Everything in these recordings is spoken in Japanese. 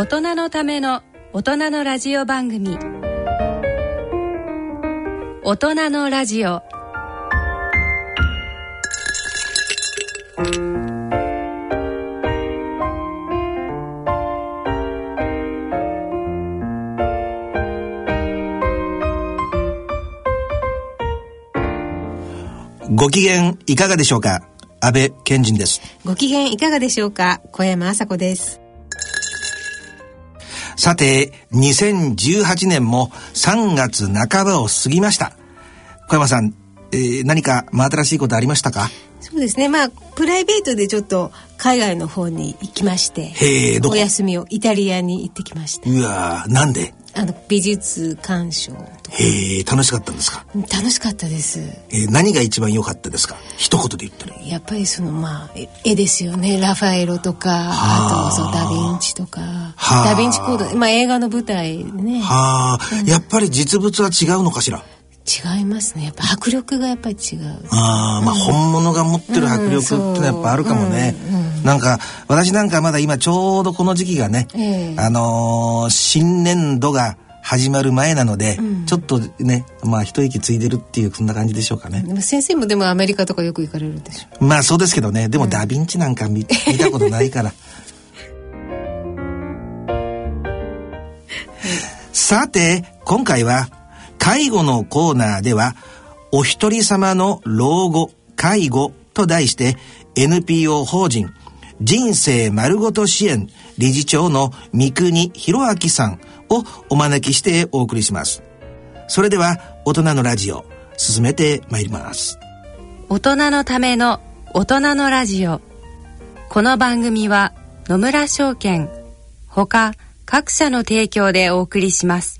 大人のための大人のラジオ番組大人のラジオご機嫌いかがでしょうか？安倍賢人です。ご機嫌いかがでしょうか？小山麻子です。さて、2018年も3月半ばを過ぎました。小山さん、えー何か真新しいことありましたか？そうですね。まあ、プライベートでちょっと海外の方に行きまして、へお休みをイタリアに行ってきました。うわーなんで？あの、美術鑑賞とか。へえ、楽しかったんですか？楽しかったです。えー何が一番良かったですか？一言で言ったら。やっぱりそのまあえ絵ですよね。ラファエロとかあ。とそうダ・ヴィンチとか。はあ。ダ・ヴィンチコードまあ映画の舞台でね。はあ、やっぱり実物は違うのかしら？違いますね。やっぱ迫力がやっぱり違う。ああ、まあ本物が持ってる迫力ってのはやっぱあるかもね。なんか、私なんかまだ今ちょうどこの時期がね、ええ。あのー新年度が始まる前なので、ちょっとね、まあ一息ついでるっていうそんな感じでしょうかね。先生もでもアメリカとかよく行かれるでしょ。まあそうですけどね、でもダヴィンチなんか見,、見たことないから。さて、今回は介護のコーナーでは、お一人様の老後、介護と題して NPO 法人人生丸ごと支援理事長の三国博明さんをお招きしてお送りします。それでは大人のラジオ進めてまいります。大人のための大人のラジオこの番組は野村証券ほか各社の提供でお送りします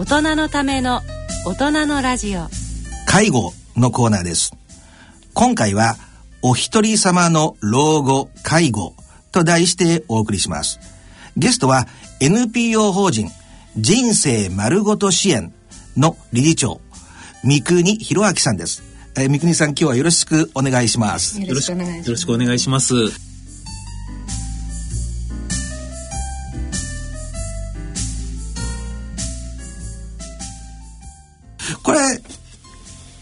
大人のための大人のラジオ介護のコーナーです。今回は、お一人様の老後、介護と題してお送りします。ゲストは NPO 法人人生丸ごと支援の理事長、三国博明さんです。えー三国さん今日はよろしくお願いします。よろしくお願いしますこれ、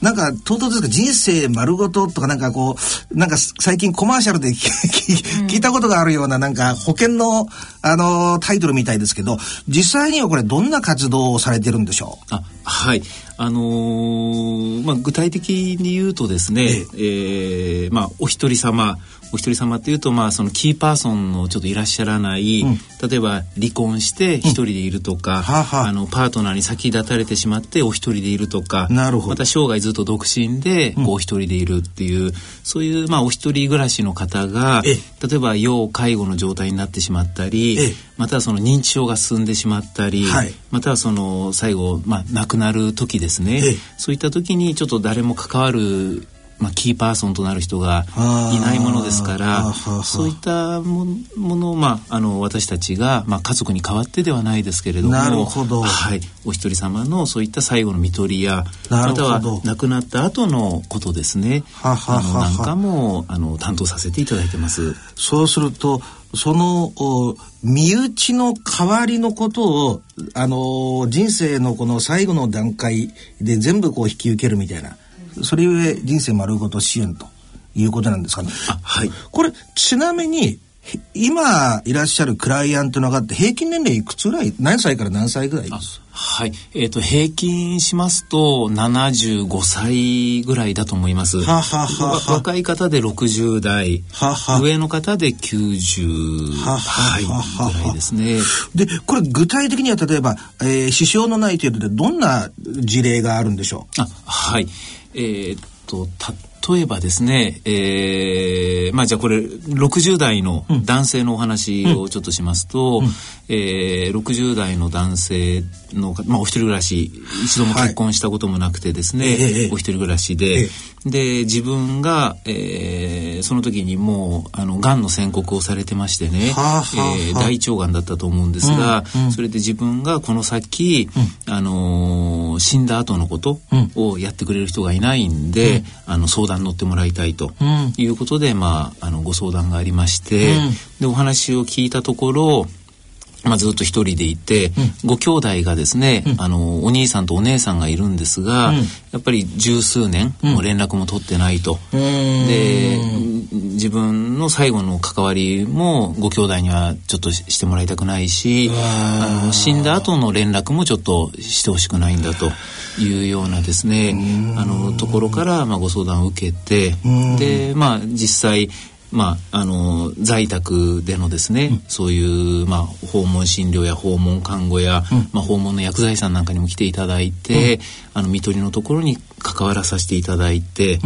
なんか、唐突ですか？人生丸ごととかなんかこう、なんか最近コマーシャルで聞いたことがあるようななんか保険の、あのータイトルみたいですけど、実際にはこれどんな活動をされてるんでしょあはい。あのーまあ、具体的に言うとですね、えーまあ、お一人様、お一人様っていうと、まあ、そのキーパーソンのちょっといらっしゃらない、例えば離婚して一人でいるとか、はあはあ。あの、パートナーに先立たれてしまってお一人でいるとか、なるほど。また生涯ずっと独身で、こうお一人でいるっていう、そういう、まあ、お一人暮らしの方が、え。例えば要介護の状態になってしまったり、ええ。またはその認知症が進んでしまったり、はい。またはその最後、まあ、亡くなる時ですね、ええ。そういった時にちょっと誰も関わる、まあ、キーパーソンとなる人がいないものですかはらそういったもものを、まあ、あの私たちが、まあ、家族に代わってではないですけれどもなるほど。はい、お一人様のそういった最後の看取りやまたは亡くなった後のことですね。はははなんかもあの担当させていただいてます。そうすると、その、お身内の代わりのことを、あの、人生のこの最後の段階で全部こう引き受けるみたいな、それゆえ人生丸ごと支援ということなんですかね。はい。これ、ちなみに、へ今いらっしゃるクライアントの方って平均年齢いくつぐらい？何歳から何歳ぐらい？はい。えっ、と、平均しますと、75歳ぐらいだと思います。ははは若い方で60代。はは上の方で90。はははい。ぐらいですね。で、これ具体的には例えば、えー支障のない程度でどんな事例があるんでしょう？あ、はい。えーっと、例えばですね、えー、まあじゃあこれ、60代の男性のお話をちょっとしますと、えー、60代の男性の方、まあお一人暮らし、一度も結婚したこともなくてですね、ええええ。お一人暮らしで、で、自分が、えー、その時にもう、あの、癌の宣告をされてましてね、はえー大腸がんだったと思うんですが、それで自分がこの先、あのー死んだ後のことをやってくれる人がいないんで、あの相談乗ってもらいたいということで、まあ、あのご相談がありまして、でお話を聞いたところまあ、ずっと一人でいて、ご兄弟がですね、あのお兄さんとお姉さんがいるんですが、やっぱり十数年、もう連絡も取ってないと。で自分の最後の関わりもご兄弟にはちょっとししてもらいたくないしあの死んだ後の連絡もちょっとしてほしくないんだというようなですねあのところから、まあ、ご相談を受けてでまあ実際まあ、あの在宅でのですね、そういう、まあ、訪問診療や訪問看護や、まあ、訪問の薬剤師さんなんかにも来ていただいて、あの看取りのところに関わらさせていただいて、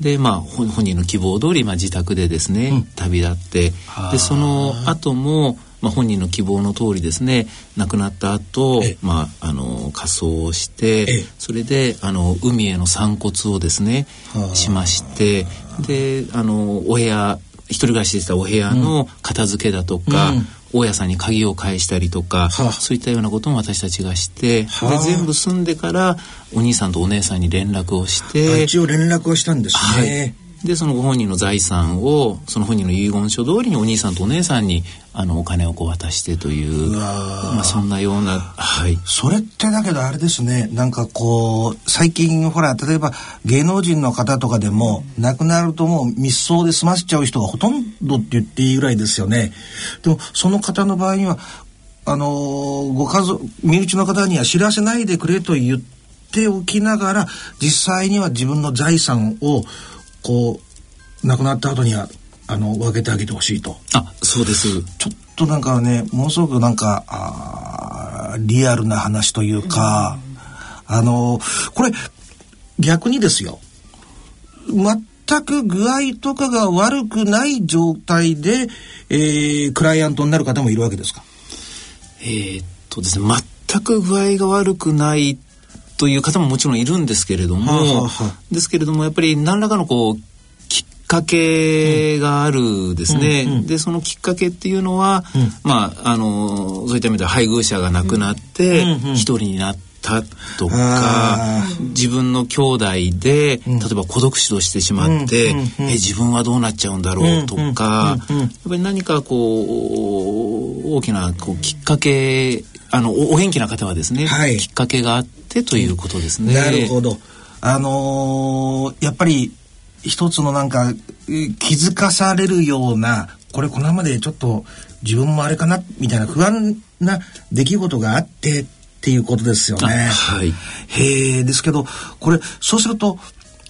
で、まあ、本本人の希望通り、まあ、自宅でですね、旅立ってでその後もまあ、本人の希望の通りですね亡くなった後、まああの火葬をしてそれであの海への散骨をですねしましてであのお部屋一人暮らしでしたお部屋の片付けだとか、大家さんに鍵を返したりとか、はあ。そういったようなことも私たちがして、はあ。で全部済んでからお兄さんとお姉さんに連絡をしあて一応連絡をしたんですね。でそのご本人の財産をその本人の遺言書通りにお兄さんとお姉さんにあのお金をこう渡してというまあ、そんなようなはい。それってだけどあれですねなんかこう最近ほら例えば芸能人の方とかでも亡くなるともう密葬で済ませちゃう人がほとんどって言っていいぐらいですよね。でもその方の場合にはあのーご家族身内の方には知らせないでくれと言っておきながら実際には自分の財産をこう亡くなった後にはあの分けてあげてほしいと。あそうです。ちょっとなんかねものすごくなんかあーリアルな話というか、あのこれ逆にですよ。全く具合とかが悪くない状態で、えークライアントになる方もいるわけですか？えーっとですね全く具合が悪くないという方ももちろんいるんですけれども、はあはあはあ。ですけれどもやっぱり何らかのこうきっかけがあるですね、でそのきっかけっていうのは、まああのそういった意味では配偶者が亡くなって一人になったとか、あ自分の兄弟で、例えば孤独死をしてしまって、え自分はどうなっちゃうんだろうとか、やっぱり何かこう大きなこうきっかけあのおお元気な方はですね、はいきっかけがあってということですね。なるほど。あのーやっぱり一つのなんかえー気づかされるようなこれこのままでちょっと自分もあれかなみたいな不安な出来事があってっていうことですよね。あはいへえですけどこれそうすると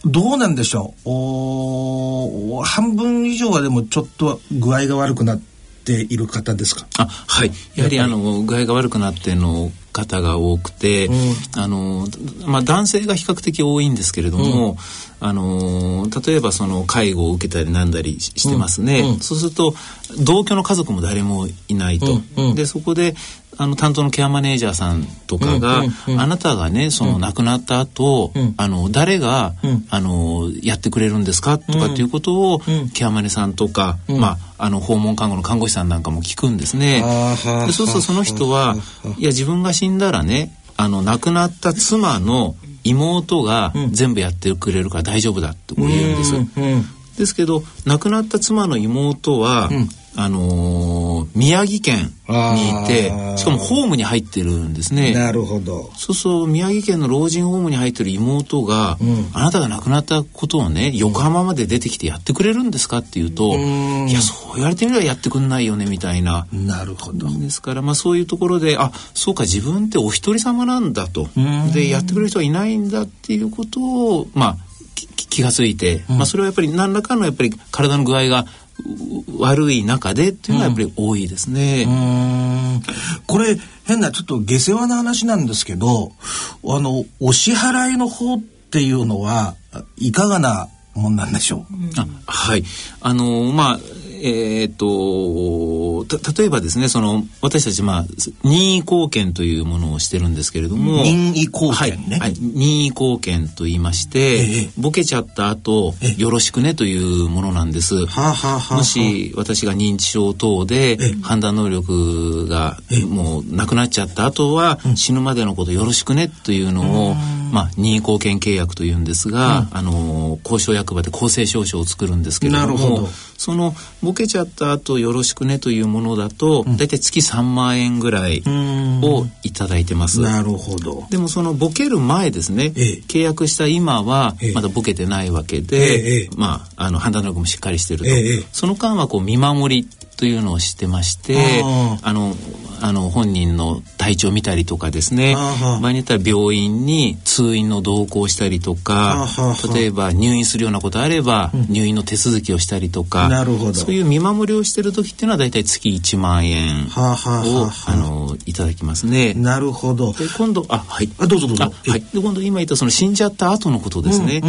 どうなんでしょう？おー半分以上はでもちょっと具合が悪くなっている方ですか？あはい。やはりあの具合が悪くなっての方が多くて、あのまあ、男性が比較的多いんですけれども、あの例えばその介護を受けたりなんだりししてますね、そうすると同居の家族も誰もいないと、でそこであの担当のケアマネージャーさんとかが、あなたがねその亡くなった後、あの誰が、あのやってくれるんですかとかっていうことを、ケアマネさんとか、まああの訪問看護の看護師さんなんかも聞くんですね。でそうするとその人はいや自分が死んだらねあの亡くなった妻の妹が全部やってくれるから大丈夫だって言うんです。ですけど亡くなった妻の妹は、あのー宮城県にいてしかもホームに入ってるんですね。なるほど。そうそう宮城県の老人ホームに入ってる妹が、あなたが亡くなったことをね横浜まで出てきてやってくれるんですかって言うと、いやそう言われてみればやってくんないよねみたいな。なるほど。ですから、まあ、そういうところであそうか自分ってお一人様なんだと。でやってくれる人はいないんだっていうことを、まあ、き気がついて、まあ、それはやっぱり何らかのやっぱり体の具合がう悪い中でっていうのはやっぱり多いですね。うーんこれ変なちょっと下世話な話なんですけどあのお支払いの方っていうのはいかがなもんなんでしょう、あはい。あのまあ、えーっと、た、例えばですね、その、私たち、まあ、任意貢献というものをしてるんですけれども、任意貢献ね。はい。はい。任意貢献と言いまして、ええ。ボケちゃった後、よろしくねというものなんです。はあ、はあはあはあ。もし私が認知症等で判断能力がもうなくなっちゃった後は死ぬまでのことよろしくねというのをまあ任意貢献契約というんですがあの交渉役場で公正証書を作るんですけれどなるほど。もそのボケちゃった後よろしくねというものだとだいたい月3万円ぐらいをいただいてます。なるほど。でもそのボケる前ですね、ええ。契約した今はええ。まだボケてないわけで、えまあ、あの判断力もしっかりしてると、その間はこう見守りというのをしてましてああのあの本人の体調を見たりとかですね場合によっては病院に通院の同行したりとか例えば入院するようなことあれば、入院の手続きをしたりとかなるほど。そういう見守りをしてる時っていうのは大体月1万円をはあのいただきますね。なるほど。で今度あはい。あどうぞどうぞ。あはい。で今度今言ったその死んじゃった後のことですね、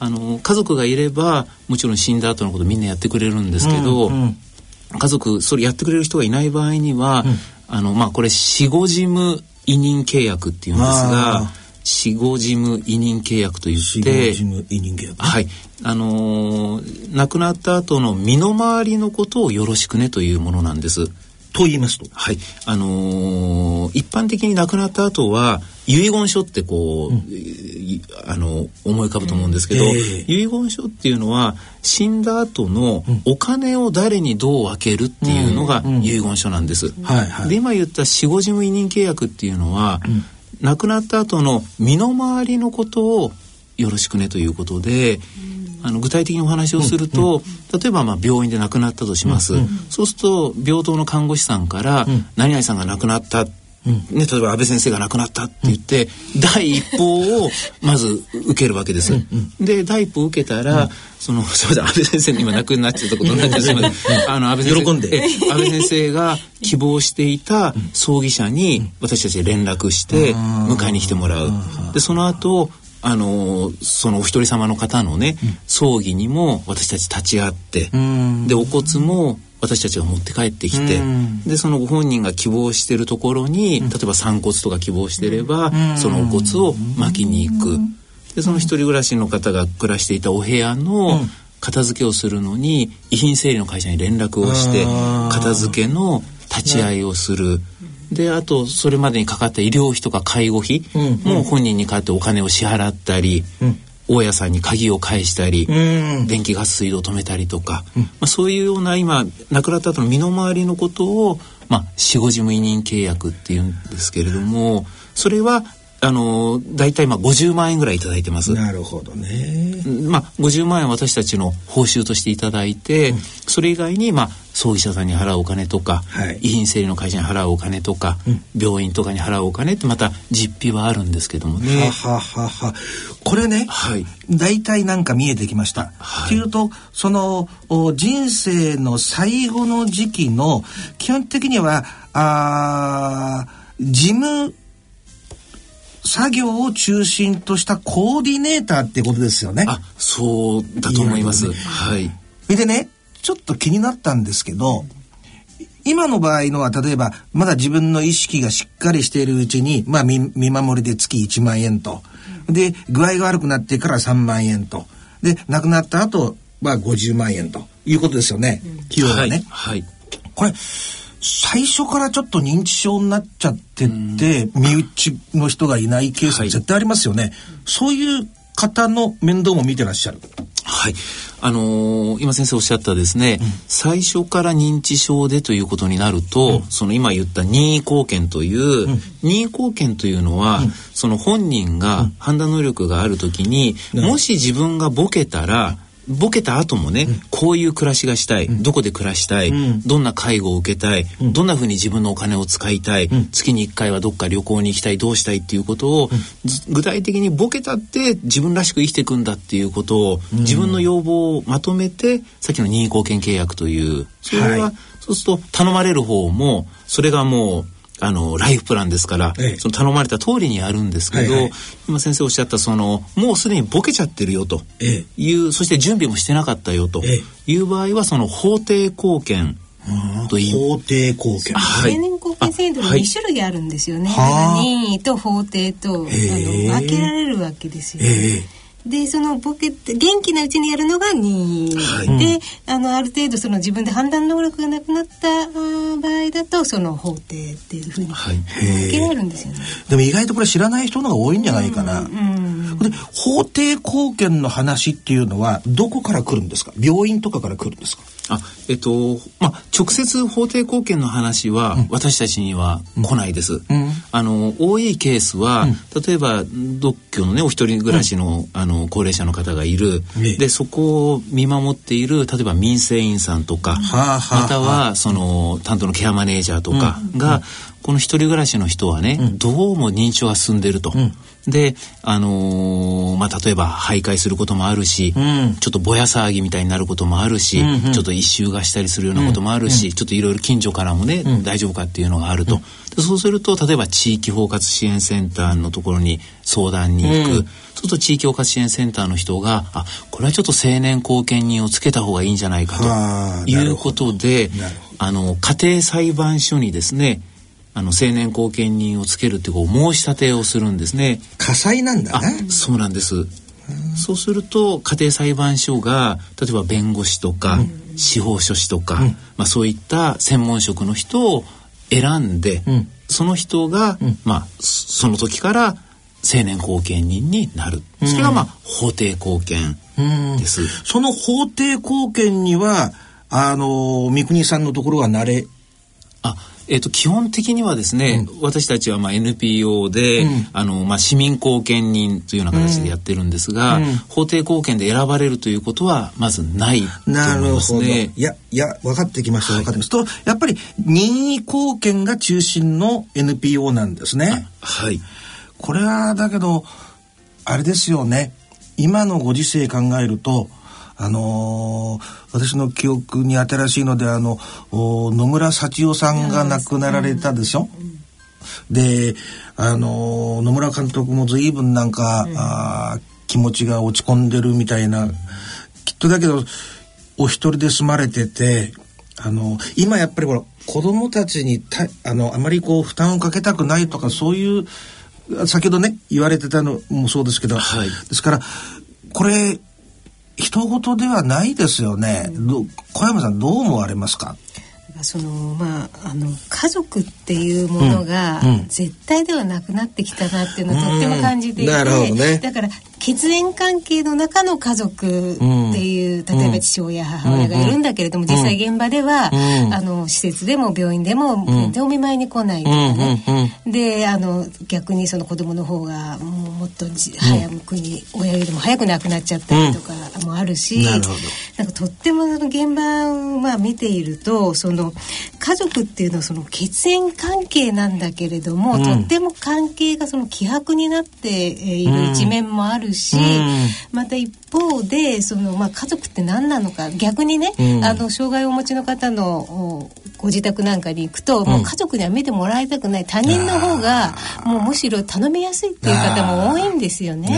あの家族がいればもちろん死んだ後のことみんなやってくれるんですけど、うんうん家族それやってくれる人がいない場合には、あのまあこれ死後事務委任契約っていうんですあが死後事務委任契約とい死後って事務委任契約。はい。あのー亡くなった後の身の回りのことをよろしくねというものなんです。と言いますと？はい、あのー一般的に亡くなった後は遺言書ってこう、いあの思い浮かぶと思うんですけど、ええ。遺言書っていうのは死んだ後のお金を誰にどう分けるっていうのが遺言書なんです。で今言った死後事務委任契約っていうのは、亡くなった後の身の回りのことをよろしくねということで、あの具体的にお話をすると、例えばまあ病院で亡くなったとします、そうすると病棟の看護師さんから、何々さんが亡くなった、ね、例えば安倍先生が亡くなったって言って、第一報をまず受けるわけです。で第一報を受けたら、そのすみません安倍先生に今亡くなっちゃったことになってすみません。あの安倍先生喜んで。え安倍先生が希望していた葬儀社に私たちで連絡して迎えに来てもらう。でその後あのそのお一人様の方のね、葬儀にも私たち立ち会って、でお骨も私たちが持って帰ってきて、でそのご本人が希望してるところに、例えば散骨とか希望してれば、そのお骨を巻きに行く。でその一人暮らしの方が暮らしていたお部屋の片付けをするのに遺品整理の会社に連絡をして片付けの立ち会いをする。であとそれまでにかかった医療費とか介護費も本人に代わってお金を支払ったり、大家さんに鍵を返したり、うん。電気ガス水道を止めたりとか、まあ、そういうような今亡くなった後の身の回りのことを、まあ、死後事務委任契約っていうんですけれどもそれはあの大体まあ50万円ぐらいいただいてます。なるほどね。まあ、50万円私たちの報酬としていただいて、それ以外に、まあ、葬儀社さんに払うお金とか、はい。遺品整理の会社に払うお金とか、病院とかに払うお金ってまた実費はあるんですけどもね。はははは。これね、はい。大体なんか見えてきました。はい。っていうとそのお人生の最後の時期の基本的にはあー事務作業を中心としたコーディネーターってことですよね。あそうだと思います。いいねはい。でねちょっと気になったんですけど今の場合のは例えばまだ自分の意識がしっかりしているうちに、まあ、見見守りで月1万円とで具合が悪くなってから3万円とで亡くなった後は50万円ということですよね費用がね。はい。はい。これ最初からちょっと認知症になっちゃってって身内の人がいないケースはい。絶対ありますよね。そういう方の面倒も見てらっしゃる。はい。あのー今先生おっしゃったですね、最初から認知症でということになると、その今言った任意貢献という、任意貢献というのは、その本人が判断能力があるときに、もし自分がボケたら、ボケた後もね、こういう暮らしがしたい、どこで暮らしたい、どんな介護を受けたい、どんなふうに自分のお金を使いたい、月に1回はどっか旅行に行きたいどうしたいっていうことを、ず具体的にボケたって自分らしく生きていくんだっていうことを、自分の要望をまとめてさっきの任意貢献契約というそれは、はい。そうすると頼まれる方もそれがもうあのライフプランですから、ええ。その頼まれた通りにやるんですけど、はいはい。今先生おっしゃったそのもうすでにボケちゃってるよと。えいう、そして準備もしてなかったよと。えいう場合はその法定貢献。と言い法定貢献。はい。成年貢献制度にはい2種類あるんですよね。はあ。だから任意と法定とあの分けられるわけですよね。ええでそのボケ元気なうちにやるのが任意、はい。であのある程度その自分で判断能力がなくなった場合だとその法定っていうふうにはい。分けられるんですよね。でも意外とこれ知らない人の方が多いんじゃないかな。うんで法定貢献の話っていうのはどこから来るんですか？病院とかから来るんですか？あえっとまあ直接法定貢献の話は私たちには来ないです。あの多いケースは、例えば独居のねお一人暮らしの,、あの高齢者の方がいる、ええでそこを見守っている例えば民生委員さんとか、またはその担当のケアマネージャーとかが、この一人暮らしの人はね、どうも認知症が進んでると。で、あのーまあ、例えば徘徊することもあるし、ん。ちょっとぼや騒ぎみたいになることもあるし、ちょっと一周がしたりするようなこともあるし、ちょっといろいろ近所からもね、大丈夫かっていうのがあると。でそうすると、例えば地域包括支援センターのところに相談に行く。そうすると地域包括支援センターの人が、あ、これはちょっと青年後見人をつけた方がいいんじゃないかはあということであの、家庭裁判所にですね、あの、青年後見人をつけるってこう申し立てをするんですね。火災なんだあね。そうなんです。そうすると家庭裁判所が例えば弁護士とか、司法書士とか、まあ、そういった専門職の人を選んで、んその人が、まあ、そその時から青年後見人になる。それがまあ法定後見です。その法定貢献には、あの、三国さんのところは慣れ、あえっと基本的にはですね、私たちはまあ NPO で、あのまあ、市民貢献人というような形でやってるんですが、法定貢献で選ばれるということはまずないとな思いるほど。ますね。いや、いや、分かってきました、分かってます。と、やっぱり任意貢献が中心の NPO なんですね。はい。これは、だけど、あれですよね。今のご時世考えると、あのー私の記憶に新しいので、あの、お野村幸代さんが亡くなられたでしょ、で、あのー野村監督も随分なんか、あー気持ちが落ち込んでるみたいな、きっとだけど、お一人で住まれてて、あの、今やっぱりほら、子供たちにた、あの、あまりこう、負担をかけたくないとか、そういう、先ほどね、言われてたのもそうですけど、はい。ですから、これ、人事ではないですよね。小山さんどう思われますか？そのまああの家族っていうものがうんうん。絶対ではなくなってきたなっていうのをとっても感じていて、うんね。だから血縁関係の中の家族っていう、例えば父親母親がいるんだけれども、実際現場では、うんあの施設でも病院でも全然お見舞いに来ないとかね、であの逆にその子供の方がもうもっとじ早くに、親よりも早く亡くなっちゃったりとかもあるし、なんかとっても現場をまあ見ているとその家族っていうのはその血縁関係なんだけれども、とっても関係がその希薄になっている一面もあるし、また一方でそのまあ家族って何なのか逆にね、あの障害をお持ちの方のおご自宅なんかに行くと、もう家族には見てもらいたくない他人の方がもうむしろ頼みやすいっていう方も多いんですよね。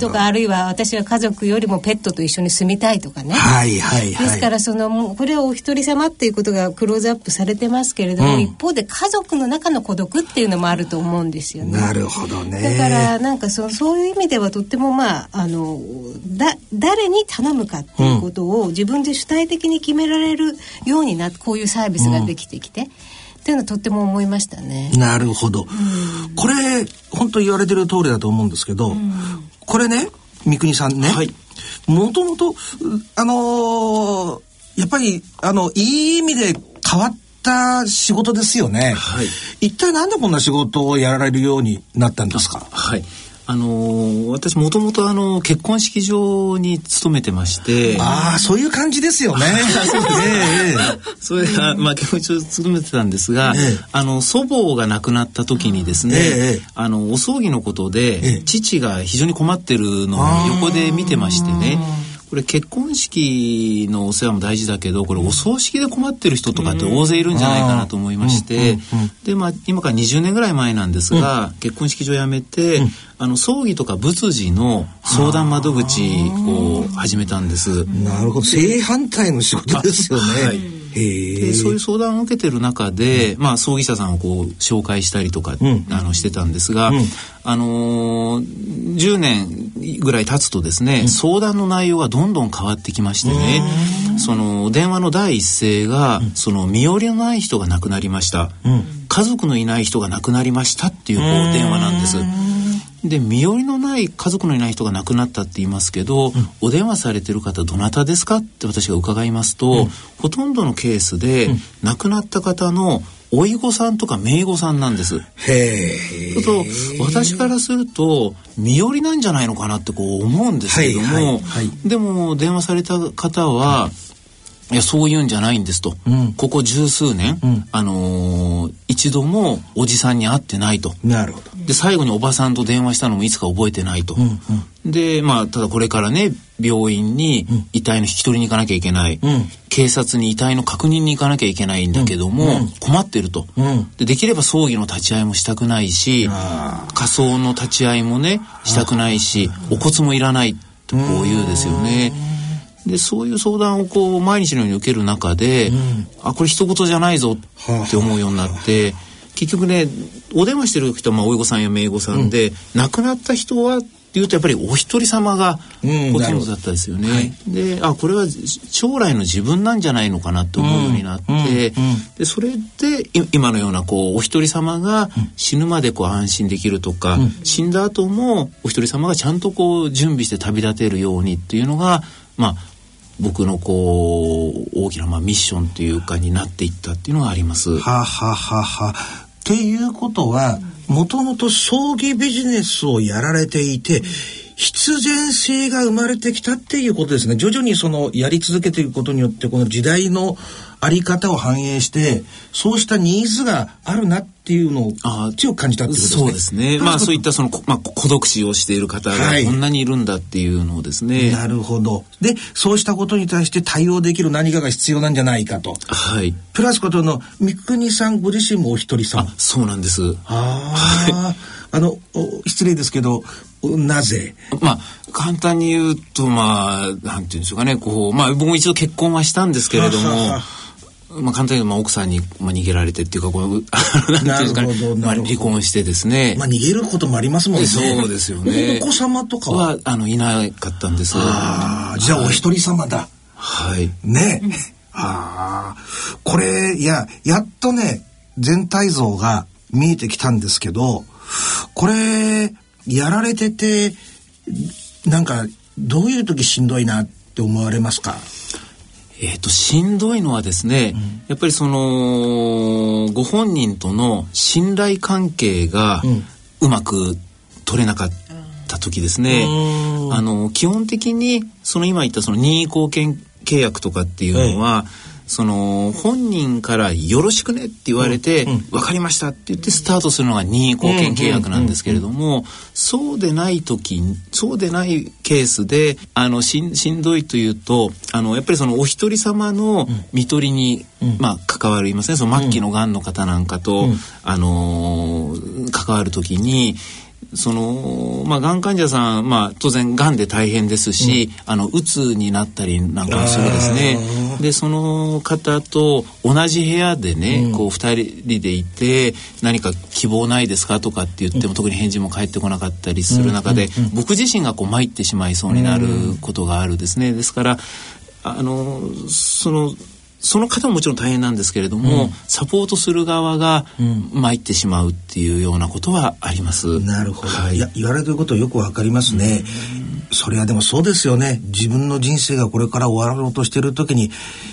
とかあるいは私は家族よりもペットと一緒に住みたいとかね。はいはいはい。ですからそのもうこれはお一人様っていうことがクローズアップされてますけれども、うん一方で家族の中の孤独っていうのもあると思うんですよね。なるほどね。だからなんかそそういう意味ではとってもまああのだ誰に頼むかっていうことを自分で主体的に決められるようになこういうサービスができてきて、っていうのはとっても思いましたね。なるほど。これ、本当言われてる通りだと思うんですけど、これね、三國さんね、はいもともと、あのーやっぱり、あの、いい意味で変わった仕事ですよね。はい一体なんでこんな仕事をやられるようになったんですか？はい。あのー私もともとあの結婚式場に勤めてまして、ああ、そういう感じですよね。えええそれが、まあ、結婚式場に勤めてたんですが、ええ。あの祖母が亡くなった時にですね、ええあのお葬儀のことで、ええ。父が非常に困ってるのを横で見てましてね。これ結婚式のお世話も大事だけどこれお葬式で困ってる人とかって大勢いるんじゃないかなと思いましてでまあ今から20年ぐらい前なんですが、結婚式場辞めて、あの葬儀とか仏事の相談窓口を始めたんです。なるほど。正反対の仕事ですよね。あはい。でそういう相談を受けてる中で、まあ、葬儀社さんをこう紹介したりとか、ん。あのしてたんですが、ん。あのー10年ぐらい経つとですね、相談の内容がどんどん変わってきましてね、その電話の第一声が、その身寄りのない人が亡くなりました、家族のいない人が亡くなりましたっていうこう電話なんです。で身寄りのない家族のいない人が亡くなったって言いますけど、お電話されてる方どなたですかって私が伺いますと、ほとんどのケースで、亡くなった方のおいごさんとか姪御さんなんです。へえ。と私からすると身寄りなんじゃないのかなってこう思うんですけども、はいはいはいでも電話された方は、いやそういうんじゃないんですと、うんここ十数年、んあのー一度もおじさんに会ってないと。なるほど。で最後におばさんと電話したのもいつか覚えてないと。でまあただこれからね病院に遺体の引き取りに行かなきゃいけない、ん。警察に遺体の確認に行かなきゃいけないんだけども、困ってると、うん。でできれば葬儀の立ち会いもしたくないし火葬の立ち会いもねしたくないしお骨もいらないとこう言うですよね。でそういう相談をこう毎日のように受ける中で、あこれ一言じゃないぞって思うようになって、結局ねお電話してる人はまあおいごさんや姪御さんで、亡くなった人はっていうとやっぱりお一人様がうんほとんどだったですよね。であこれは将来の自分なんじゃないのかなって思うようになって、でそれでい今のようなこうお一人様が死ぬまでこう安心できるとか、死んだ後もお一人様がちゃんとこう準備して旅立てるようにっていうのがまあ僕のこう大きなまあミッションというかになっていったっていうのがあります。はあはあはあはあ。っていうことは、もともと葬儀ビジネスをやられていて、必然性が生まれてきたっていうことですね。徐々にそのやり続けていくことによって、この時代のあり方を反映して、そうしたニーズがあるなっていうのを強く感じたってことですね。そうですね。まあそういったその、こまあ、孤独死をしている方がはいこんなにいるんだっていうのをですね。なるほど。で、そうしたことに対して対応できる何かが必要なんじゃないかと。はい。プラスことの三國さんご自身もお一人様あ。、そうなんです。ああ、あの、お失礼ですけど、おなぜ？まあ簡単に言うとまあなんていうんでしょうかねこうまあ僕も一度結婚はしたんですけれどもまあ簡単に言うとまあ奥さんに、まあ、逃げられてっていうかこの なんていうんですかね、まあ、離婚してですね、まあ逃げることもありますもんね。そうですよねお子様とかは？はあのいなかったんです。ああ、じゃあお一人様だ。はい。ね。ああ、これ、いや、やっとね、全体像が見えてきたんですけど、これ、やられてて、なんか、どういう時しんどいなって思われますか？えっ、としんどいのはですね、やっぱりそのご本人との信頼関係がうまく取れなかった時ですね。あの基本的にその今言ったその任意貢献契約とかっていうのは、その本人からよろしくねって言われて、分かりましたって言ってスタートするのが任意貢献契約なんですけれども、そうでない時にそうでないケースであのしんどいというとあのやっぱりそのお一人様の看取りに、まあ、関わりますねその末期のがんの方なんかと、あのー関わる時にそのまあ、がん患者さん、まあ、当然がんで大変ですし、あのうつになったりなんかもするですね。でその方と同じ部屋でね、こう2人でいて何か希望ないですかとかって言っても、特に返事も返ってこなかったりする中で、僕自身がこう参ってしまいそうになることがあるですね。ですからあのそのその方ももちろん大変なんですけれども、サポートする側が参ってしまうっていうようなことはあります。なるほど。はいいや、言われてることよくわかりますね。それはでもそうですよね。自分の人生がこれから終わろうとしてる時に、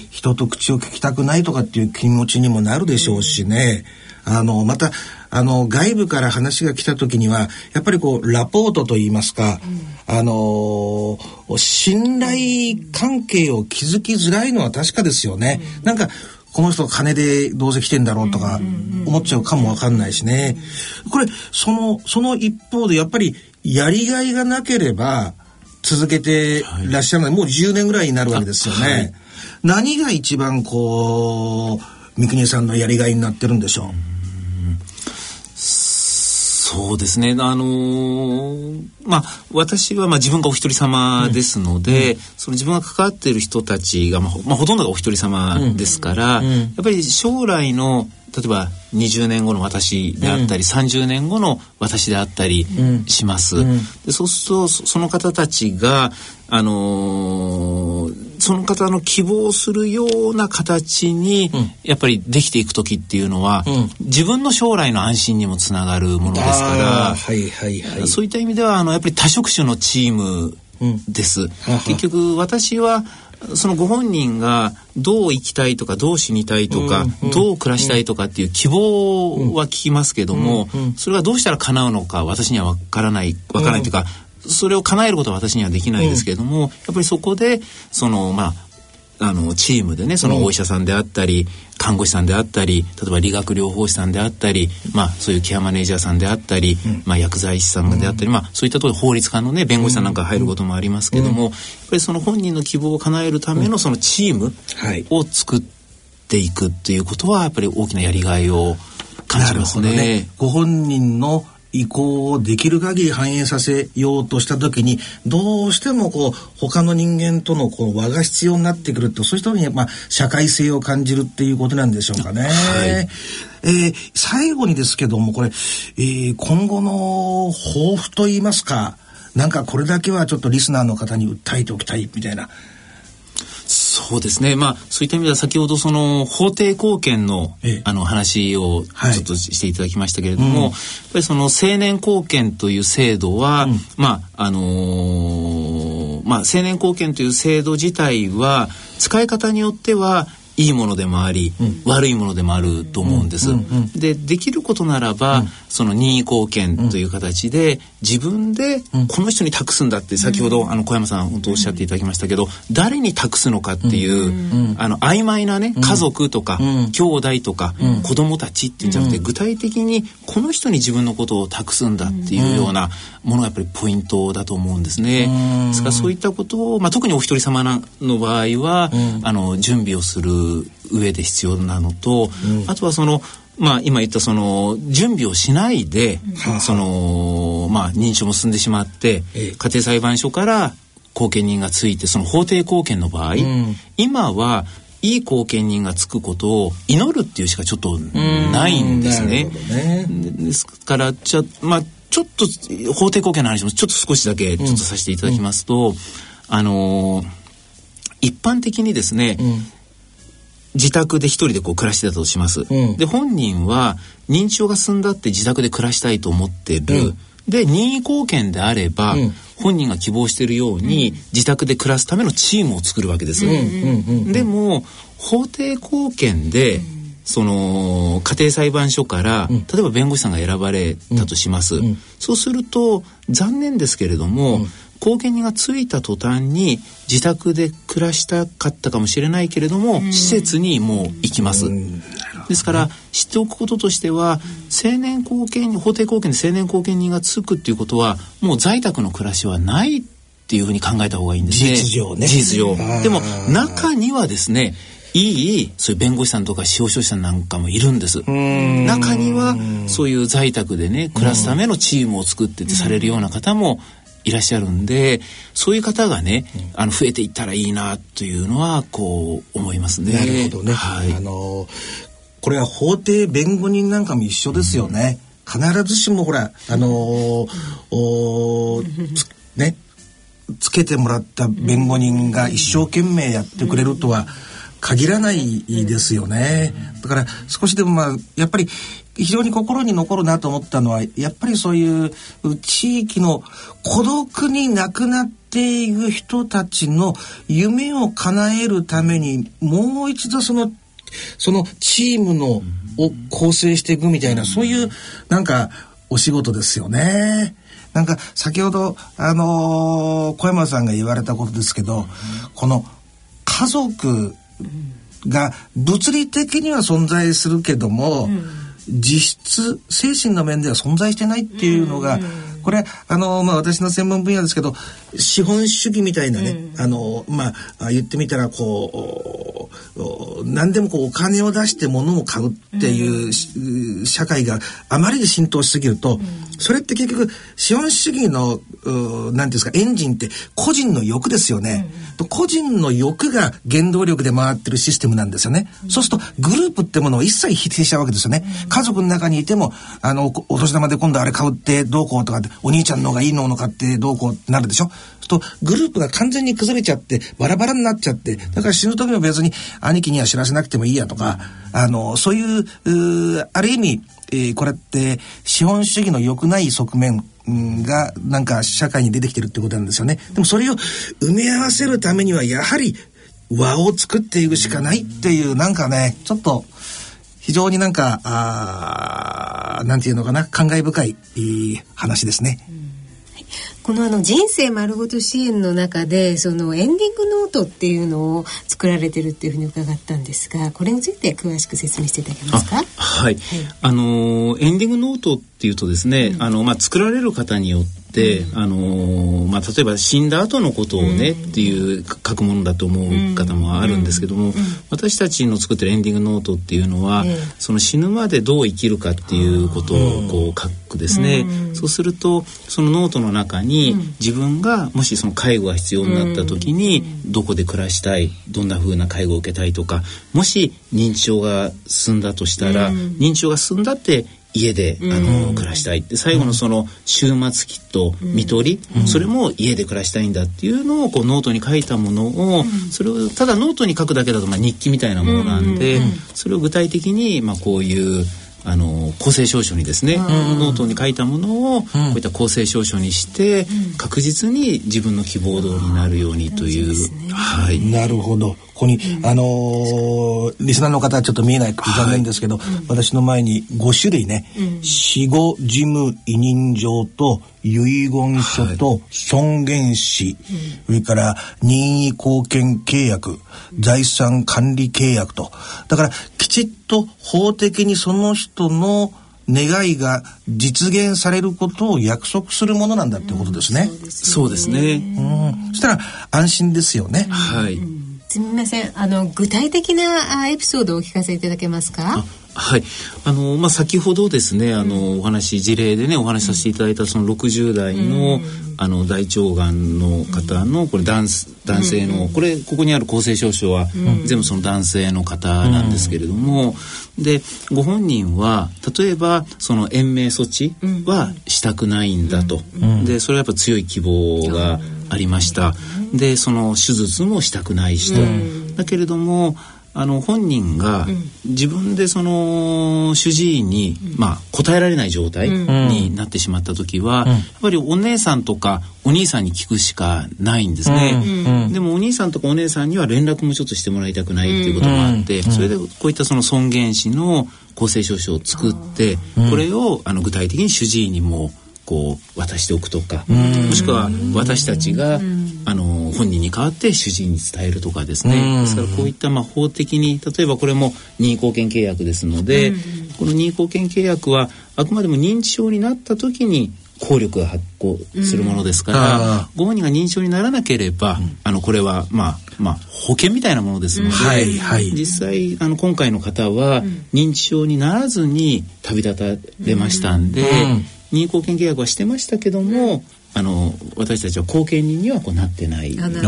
人と口を聞きたくないとかっていう気持ちにもなるでしょうしね。あの、また、あの、外部から話が来た時には、やっぱりこう、ラポートといいますか、うん、あの、信頼関係を築きづらいのは確かですよね。うん、なんか、この人金でどうせ来てんだろうとか思っちゃうかもわかんないしね。これ、その、その一方でやっぱりやりがいがなければ続けてらっしゃるので、はい、もう10年ぐらいになるわけですよね。はい、何が一番こう、三國さんのやりがいになってるんでしょう？そうですね。あのー、まあ、私は、まあ、自分がお一人様ですので、うん、その自分が関わっている人たちが、まあ、まあ、ほとんどがお一人様ですから、うん、やっぱり将来の例えば20年後の私であったり、うん、30年後の私であったりします。うん、でそうするとその方たちが、あのー、その方の希望するような形に、やっぱりできていく時っていうのは、うん、自分の将来の安心にもつながるものですから、はいはいはい、そういった意味ではあのやっぱり多職種のチームです。結局私はそのご本人がどう生きたいとかどう死にたいとか、うんうん、どう暮らしたいとかっていう希望は聞きますけども、うんうん、それがどうしたら叶うのか私には分からない分からないというか、それを叶えることは私にはできないですけれども、やっぱりそこでそのまああのチームでねそのお医者さんであったり、看護師さんであったり例えば理学療法士さんであったり、まあ、そういうケアマネージャーさんであったり、うん、まあ、薬剤師さんであったり、うん、まあ、そういったところ法律家のね弁護士さんなんか入ることもありますけども、やっぱりその本人の希望を叶えるためのそのチームを作っていくっていうことはやっぱり大きなやりがいを感じますね。ね。ご本人の意向をできる限り反映させようとした時にどうしてもこう他の人間とのこう輪が必要になってくるとそういう人にまあ社会性を感じるっていうことなんでしょうかね。はい、えー、最後にですけどもこれ、えー、今後の抱負といいますかなんかこれだけはちょっとリスナーの方に訴えておきたいみたいなそうですね。まあ、そういった意味では先ほどその法定貢献の、ええ、あの話をちょっとしていただきましたけれども、はい、やっぱりその青年貢献という制度は、うん、まあ、あのー、まあ、青年貢献という制度自体は使い方によってはいいものでもあり、うん、悪いものでもあると思うんです。うんうんうん、でできることならば、うん、その任意貢献という形で、自分でこの人に託すんだって先ほど、あの小山さん本当おっしゃっていただきましたけど、誰に託すのかっていう、あの曖昧なね家族とか、兄弟とか、子供たちっていうんじゃなくて、具体的にこの人に自分のことを託すんだっていうようなものがやっぱりポイントだと思うんですね。ですからそういったことを、まあ、特にお一人様の場合は、あの準備をする上で必要なのと、うん、あとはそのまあ今言ったその準備をしないで、うん、そのまあ認証も進んでしまって、ええ、家庭裁判所から後見人がついてその法定後見の場合、うん、今はいい後見人がつくことを祈るっていうしかちょっとないんですね。ね。ですからじゃまあちょっと法定後見の話もちょっと少しだけちょっとさせていただきますと、あのー、一般的にですね、自宅で一人でこう暮らしてたとします。うん、で本人は認知症が進んだって自宅で暮らしたいと思ってる。うん、で任意貢献であれば、うん、本人が希望しているように、自宅で暮らすためのチームを作るわけです。でも法定貢献で、その家庭裁判所から、例えば弁護士さんが選ばれたとします。そうすると残念ですけれども、後見人がついた途端に自宅で暮らしたかったかもしれないけれども、施設にもう行きます。ですから知っておくこととしては青年後見法定後見で青年後見人がつくっていうことはもう在宅の暮らしはないっていうふうに考えた方がいいんですね。事実上ね。事実上。でも中にはですねいいそういう弁護士さんとか司法書士さんなんかもいるんです中にはそういう在宅でね暮らすためのチームを作ってってされるような方もいらっしゃるんでそういう方がね、うん、あの増えていったらいいなというのはこう思いますね。なるほどね。はい、あのこれは法廷弁護人なんかも一緒ですよね。うん、必ずしもほらあのおねつけてもらった弁護人が一生懸命やってくれるとは限らないですよね。だから少しでもまあやっぱり非常に心に残るなと思ったのはやっぱりそういう地域の孤独に亡くなっていく人たちの夢を叶えるためにもう一度そのそのチームのを構成していくみたいな、そういうなんかお仕事ですよね。なんか先ほどあのー小山さんが言われたことですけど、この家族が物理的には存在するけども、実質精神の面では存在してないっていうのが、これあのまあ私の専門分野ですけど資本主義みたいなね、あのまあ言ってみたらこうお何でもこうお金を出して物を買うっていうし、社会があまりに浸透しすぎると、それって結局資本主義のうなんていうんですかエンジンって個人の欲ですよね、個人の欲が原動力で回ってるシステムなんですよね、そうするとグループってものを一切否定しちゃうわけですよね、家族の中にいてもあのおお年玉で今度あれ買うってどうこうとかってお兄ちゃんの方がいいのを買ってどうこうってなるでしょとグループが完全に崩れちゃってバラバラになっちゃってだから死ぬ時も別に兄貴には知らせなくてもいいやとか、あのそういうある意味、えーこれって資本主義の良くない側面がなんか社会に出てきてるってことなんですよね。でもそれを埋め合わせるためにはやはり和を作っていくしかないっていうなんかねちょっと非常になんかあなんていうのかな感慨深いいい話ですね。このあの人生丸ごと支援の中でそのエンディングノートっていうのを作られてるっていうふうに伺ったんですがこれについて詳しく説明していただけますか？はい、あのーエンディングノートっていうとですね、あのまあ作られる方によって、あのーまあ例えば死んだ後のことをね、っていう書くものだと思う方もあるんですけども、私たちの作ってるエンディングノートっていうのは、ええ。その死ぬまでどう生きるかっていうことをこう書くですね、そうするとそのノートの中に自分がもしその介護が必要になった時にどこで暮らしたいどんな風な介護を受けたいとかもし認知症が進んだとしたら、認知症が進んだって家で、あの暮らしたいって最後のその終末期と看取り、それも家で暮らしたいんだっていうのをこうノートに書いたものを、それをただノートに書くだけだとまあ日記みたいなものなんで、それを具体的にまあこういうあの公正証書にですね、ノートに書いたものをこういった公正証書にして、確実に自分の希望通りになるようにという、はい。なるほど。ここに、あのーリスナーの方はちょっと見えない残念ですけど、私の前に5種類ね、死後事務委任状と遺言書と尊厳死、それから任意貢献契約、財産管理契約と。だから、きちっと法的にその人の願いが実現されることを約束するものなんだってことですね。そうですね。うん。そしたら安心ですよね。はい。すみませんあの具体的なあエピソードをお聞かせいただけますか？はい。あの、まあ、先ほどですね、あの、お話、事例でね、お話しさせていただいた、その60代の、あの、大腸がんの方の、これ男す、男性の、これ、ここにある厚生証書は、全部その男性の方なんですけれども、で、ご本人は、例えば、その延命措置はしたくないんだと。で、それはやっぱ強い希望がありました。で、その手術もしたくないしと。だけれども、あの本人が自分でその主治医に、まあ、答えられない状態になってしまった時は、やっぱりお姉さんとかお兄さんに聞くしかないんですね、でもお兄さんとかお姉さんには連絡もちょっとしてもらいたくないっていうこともあって、それでこういったその尊厳死の公正証書を作って、これをあの具体的に主治医にもこう渡しておくとか、もしくは私たちが、あの本人に代わって主治医に伝えるとかですね、ですからこういったまあ法的に例えばこれも任意貢献契約ですので、この任意貢献契約はあくまでも認知症になった時に効力が発行するものですから、あご本人が認知症にならなければ、あのこれはまあまあ保険みたいなものですので、はいはい。実際あの今回の方は認知症にならずに旅立たれましたんで、うん任意貢献契約はしてましたけども、あの私たちは後見人にはこうなってないんですね。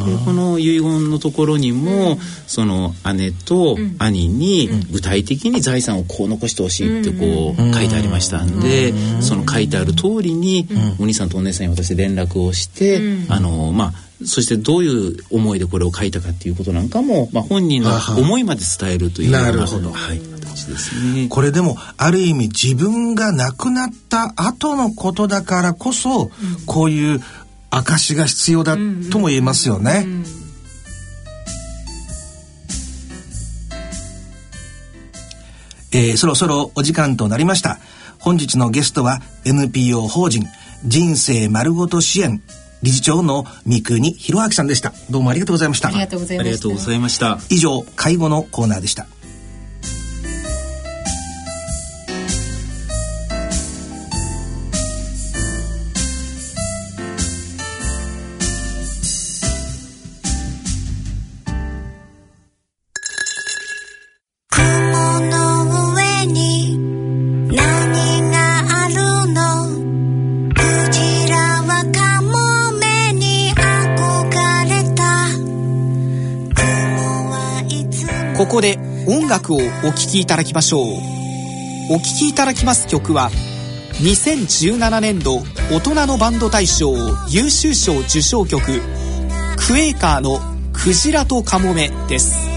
でこの遺言のところにも、その姉と兄に具体的に財産をこう残してほしいってこう書いてありましたんで、その書いてある通りに、お兄さんとお姉さんに私連絡をして、あのまあそしてどういう思いでこれを書いたかっていうことなんかも、まあ、本人の思いまで伝えるというようななるほど。はい、形ですね。これでもある意味自分が亡くなった後のことだからこそ、こういう証が必要だとも言えますよね。えー、そろそろお時間となりました。本日のゲストは NPO 法人人生丸ごと支援理事長の三国博明さんでした。どうもありがとうございました。ありがとうございました。ありがとうございました。以上、介護のコーナーでした。をお聴きいただきましょう。お聴きいただきます曲は2017年度大人のバンド大賞優秀賞受賞曲クエーカーの「クジラとカモメ」です。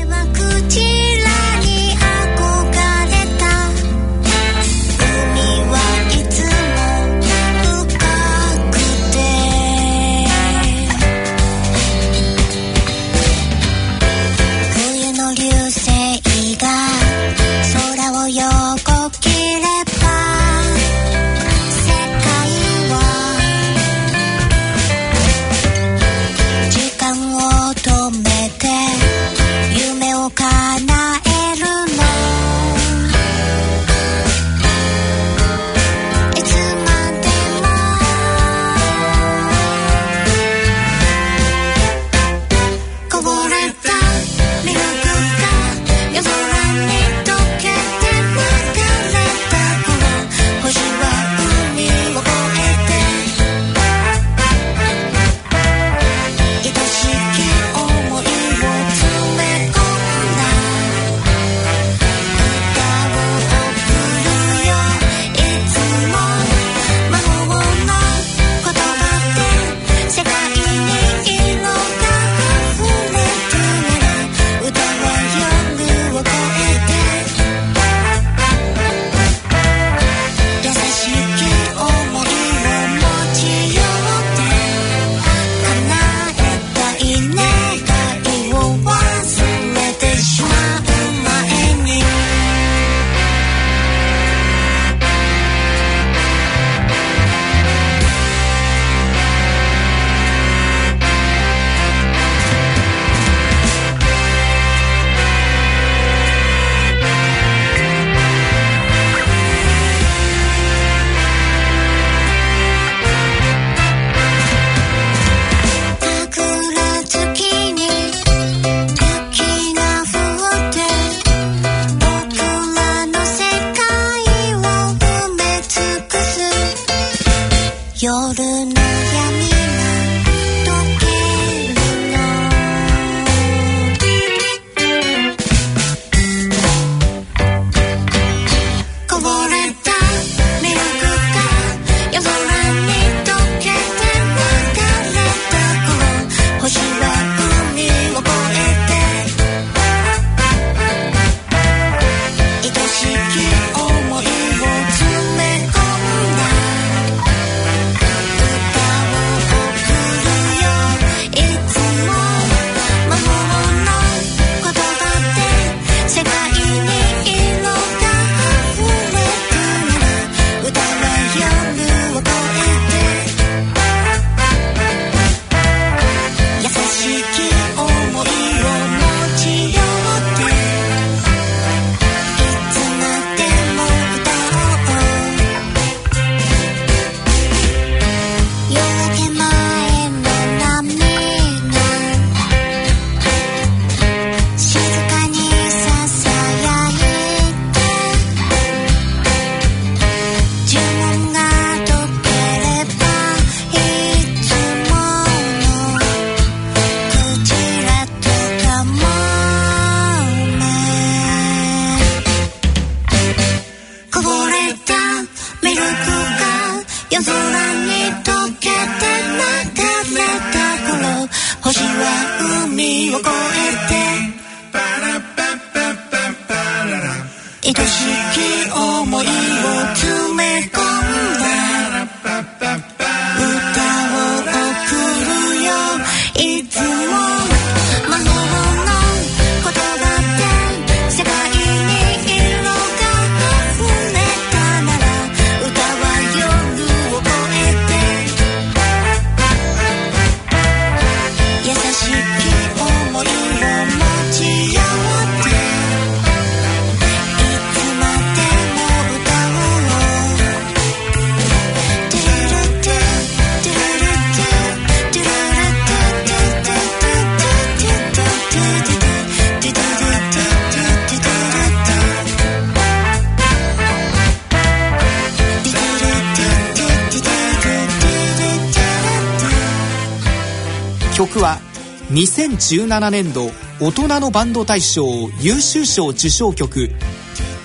2017年度大人のバンド大賞優秀賞受賞曲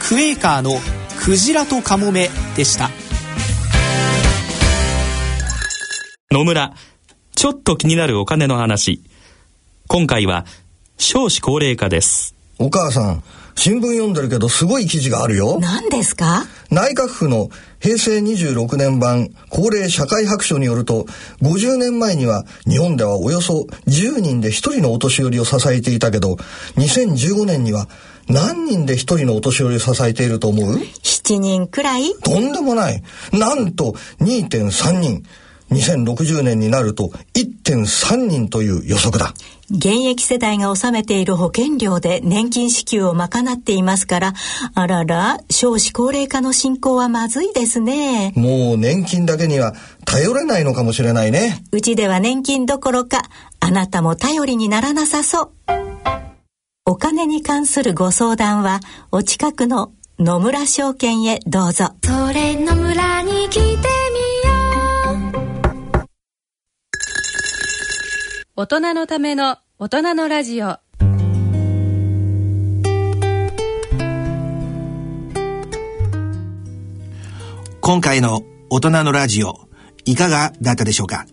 クエーカーの「クジラとカモメ」でした。野村ちょっと気になるお金の話。今回は少子高齢化です。お母さん新聞読んでるけどすごい記事があるよ。何ですか？内閣府の平成26年版高齢社会白書によると50年前には日本ではおよそ10人で1人のお年寄りを支えていたけど2015年には何人で1人のお年寄りを支えていると思う ?7 人くらい？とんでもない。なんと2.3人。2060年になると1.3人という予測だ現役世代が納めている保険料で年金支給を賄っていますからあらら少子高齢化の進行はまずいですね。もう年金だけには頼れないのかもしれないね。うちでは年金どころかあなたも頼りにならなさそう。お金に関するご相談はお近くの野村証券へどうぞ。それ野村に来て大人のための大人のラジオ。今回の大人のラジオ、いかがだったでしょうか？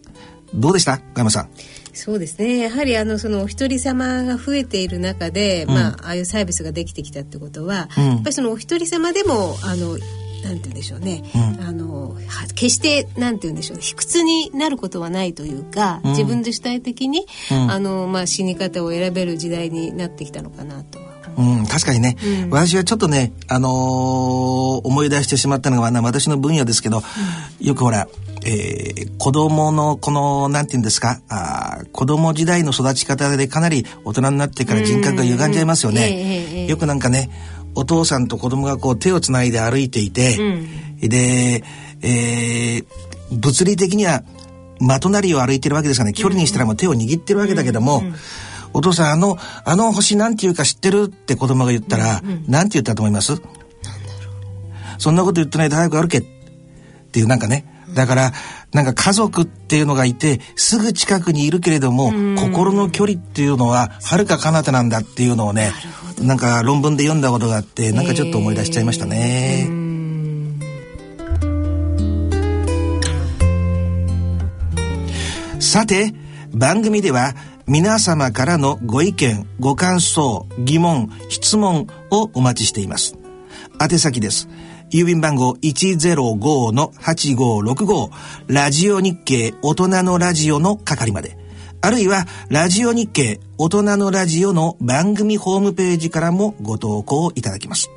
どうでした？小山さん。そうですね。やはりあのそのお一人様が増えている中で、うん、まあああいうサービスができてきたってことは、うん、やっぱりそのお一人様でもあのなんて言うんでしょうね、うん、あの決してなんて言うんでしょう卑屈になることはないというか、自分で主体的に、あのまあ死に方を選べる時代になってきたのかなとうん、確かにね、うん、私はちょっとね、あのー、思い出してしまったのが、私の分野ですけど、うん、よくほら、えー、子供のこの、なんて言うんですか、あ子供時代の育ち方でかなり大人になってから人格が歪んじゃいますよね。よくなんかね、お父さんと子供がこう手をつないで歩いていて、うん、で、えー、物理的にはま隣を歩いてるわけですからね、距離にしたらもう手を握ってるわけだけども、うん。うんお父さん、あの、あの星なんていうか知ってるって子供が言ったら、うん。うん、なんて言ったと思います？そんなこと言ってないで早く歩けっていうなんかね。だから、なんか家族っていうのがいて、すぐ近くにいるけれども、心の距離っていうのは、はるか彼方なんだっていうのをね、なんか論文で読んだことがあって、なんかちょっと思い出しちゃいましたね。さて、番組では、皆様からのご意見、ご感想、疑問、質問をお待ちしています。宛先です。郵便番号105-8565ラジオ日経大人のラジオの係まで。あるいは、ラジオ日経大人のラジオの番組ホームページからもご投稿いただきます。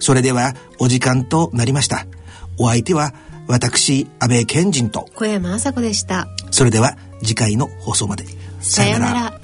それでは、お時間となりました。お相手は、私、安倍賢人と小山麻子でした。それでは、次回の放送まで。さよなら。